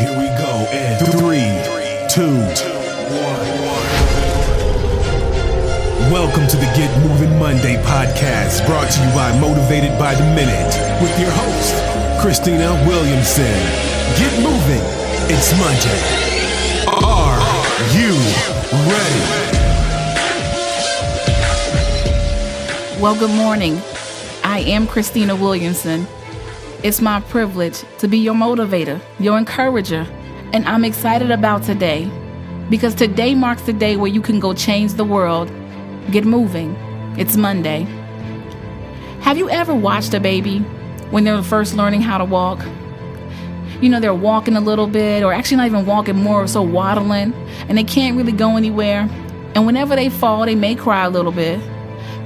Here we go in three, two, one. Welcome to the Get Moving Monday podcast, brought to you by Motivated by the Minute, with your host, Christina Williamson. Get moving. It's Monday. Are you ready? Well, good morning. I am Christina Williamson. It's my privilege to be your motivator, your encourager, and I'm excited about today because today marks the day where you can go change the world. Get moving. It's Monday. Have you ever watched a baby when they're first learning how to walk? You know, they're walking a little bit, or actually not even walking, more so waddling, and they can't really go anywhere. And whenever they fall, they may cry a little bit,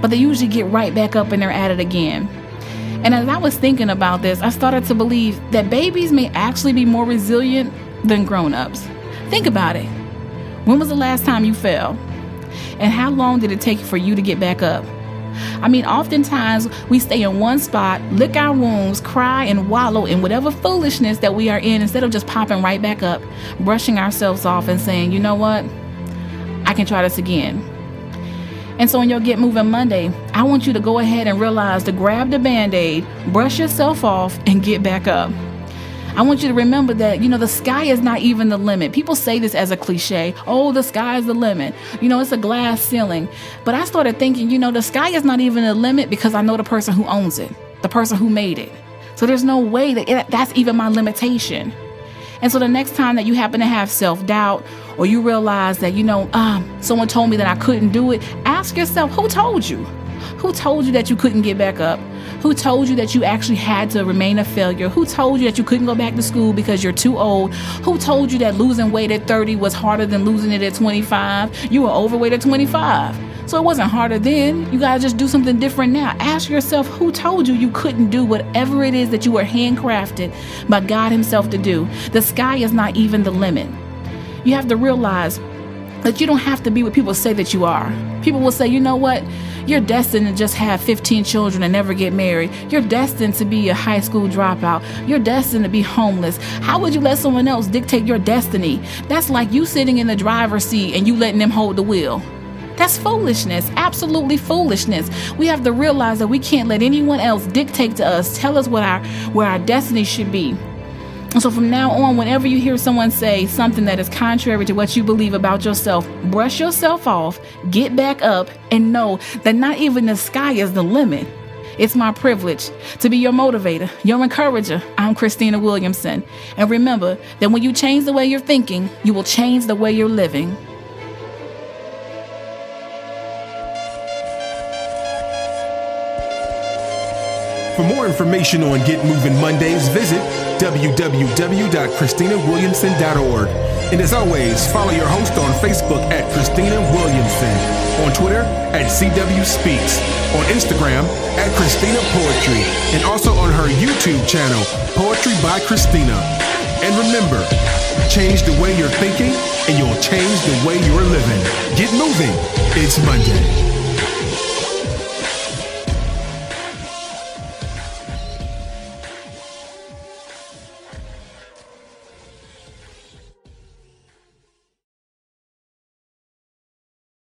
but they usually get right back up and they're at it again. And as I was thinking about this, I started to believe that babies may actually be more resilient than grown ups. Think about it. When was the last time you fell? And how long did it take for you to get back up? I mean, oftentimes we stay in one spot, lick our wounds, cry, and wallow in whatever foolishness that we are in instead of just popping right back up, brushing ourselves off, and saying, you know what? I can try this again. And so, in your Get Moving Monday, I want you to go ahead and realize to grab the band aid, brush yourself off, and get back up. I want you to remember that, you know, the sky is not even the limit. People say this as a cliche oh, the sky is the limit. You know, it's a glass ceiling. But I started thinking, you know, the sky is not even the limit because I know the person who owns it, the person who made it. So there's no way that it, that's even my limitation. And so the next time that you happen to have self doubt or you realize that, you know, um, someone told me that I couldn't do it, ask yourself, who told you? Who told you that you couldn't get back up? Who told you that you actually had to remain a failure? Who told you that you couldn't go back to school because you're too old? Who told you that losing weight at 30 was harder than losing it at 25? You were overweight at 25. So it wasn't harder then. You gotta just do something different now. Ask yourself who told you you couldn't do whatever it is that you were handcrafted by God Himself to do. The sky is not even the limit. You have to realize that you don't have to be what people say that you are. People will say, you know what? You're destined to just have 15 children and never get married. You're destined to be a high school dropout. You're destined to be homeless. How would you let someone else dictate your destiny? That's like you sitting in the driver's seat and you letting them hold the wheel. That's foolishness, absolutely foolishness. We have to realize that we can't let anyone else dictate to us, tell us what our where our destiny should be. And so from now on, whenever you hear someone say something that is contrary to what you believe about yourself, brush yourself off, get back up, and know that not even the sky is the limit. It's my privilege to be your motivator, your encourager. I'm Christina Williamson. And remember that when you change the way you're thinking, you will change the way you're living. For more information on Get Moving Mondays, visit www.christinawilliamson.org. And as always, follow your host on Facebook at Christina Williamson, on Twitter at CW Speaks, on Instagram at Christina Poetry, and also on her YouTube channel, Poetry by Christina. And remember, change the way you're thinking, and you'll change the way you're living. Get moving. It's Monday.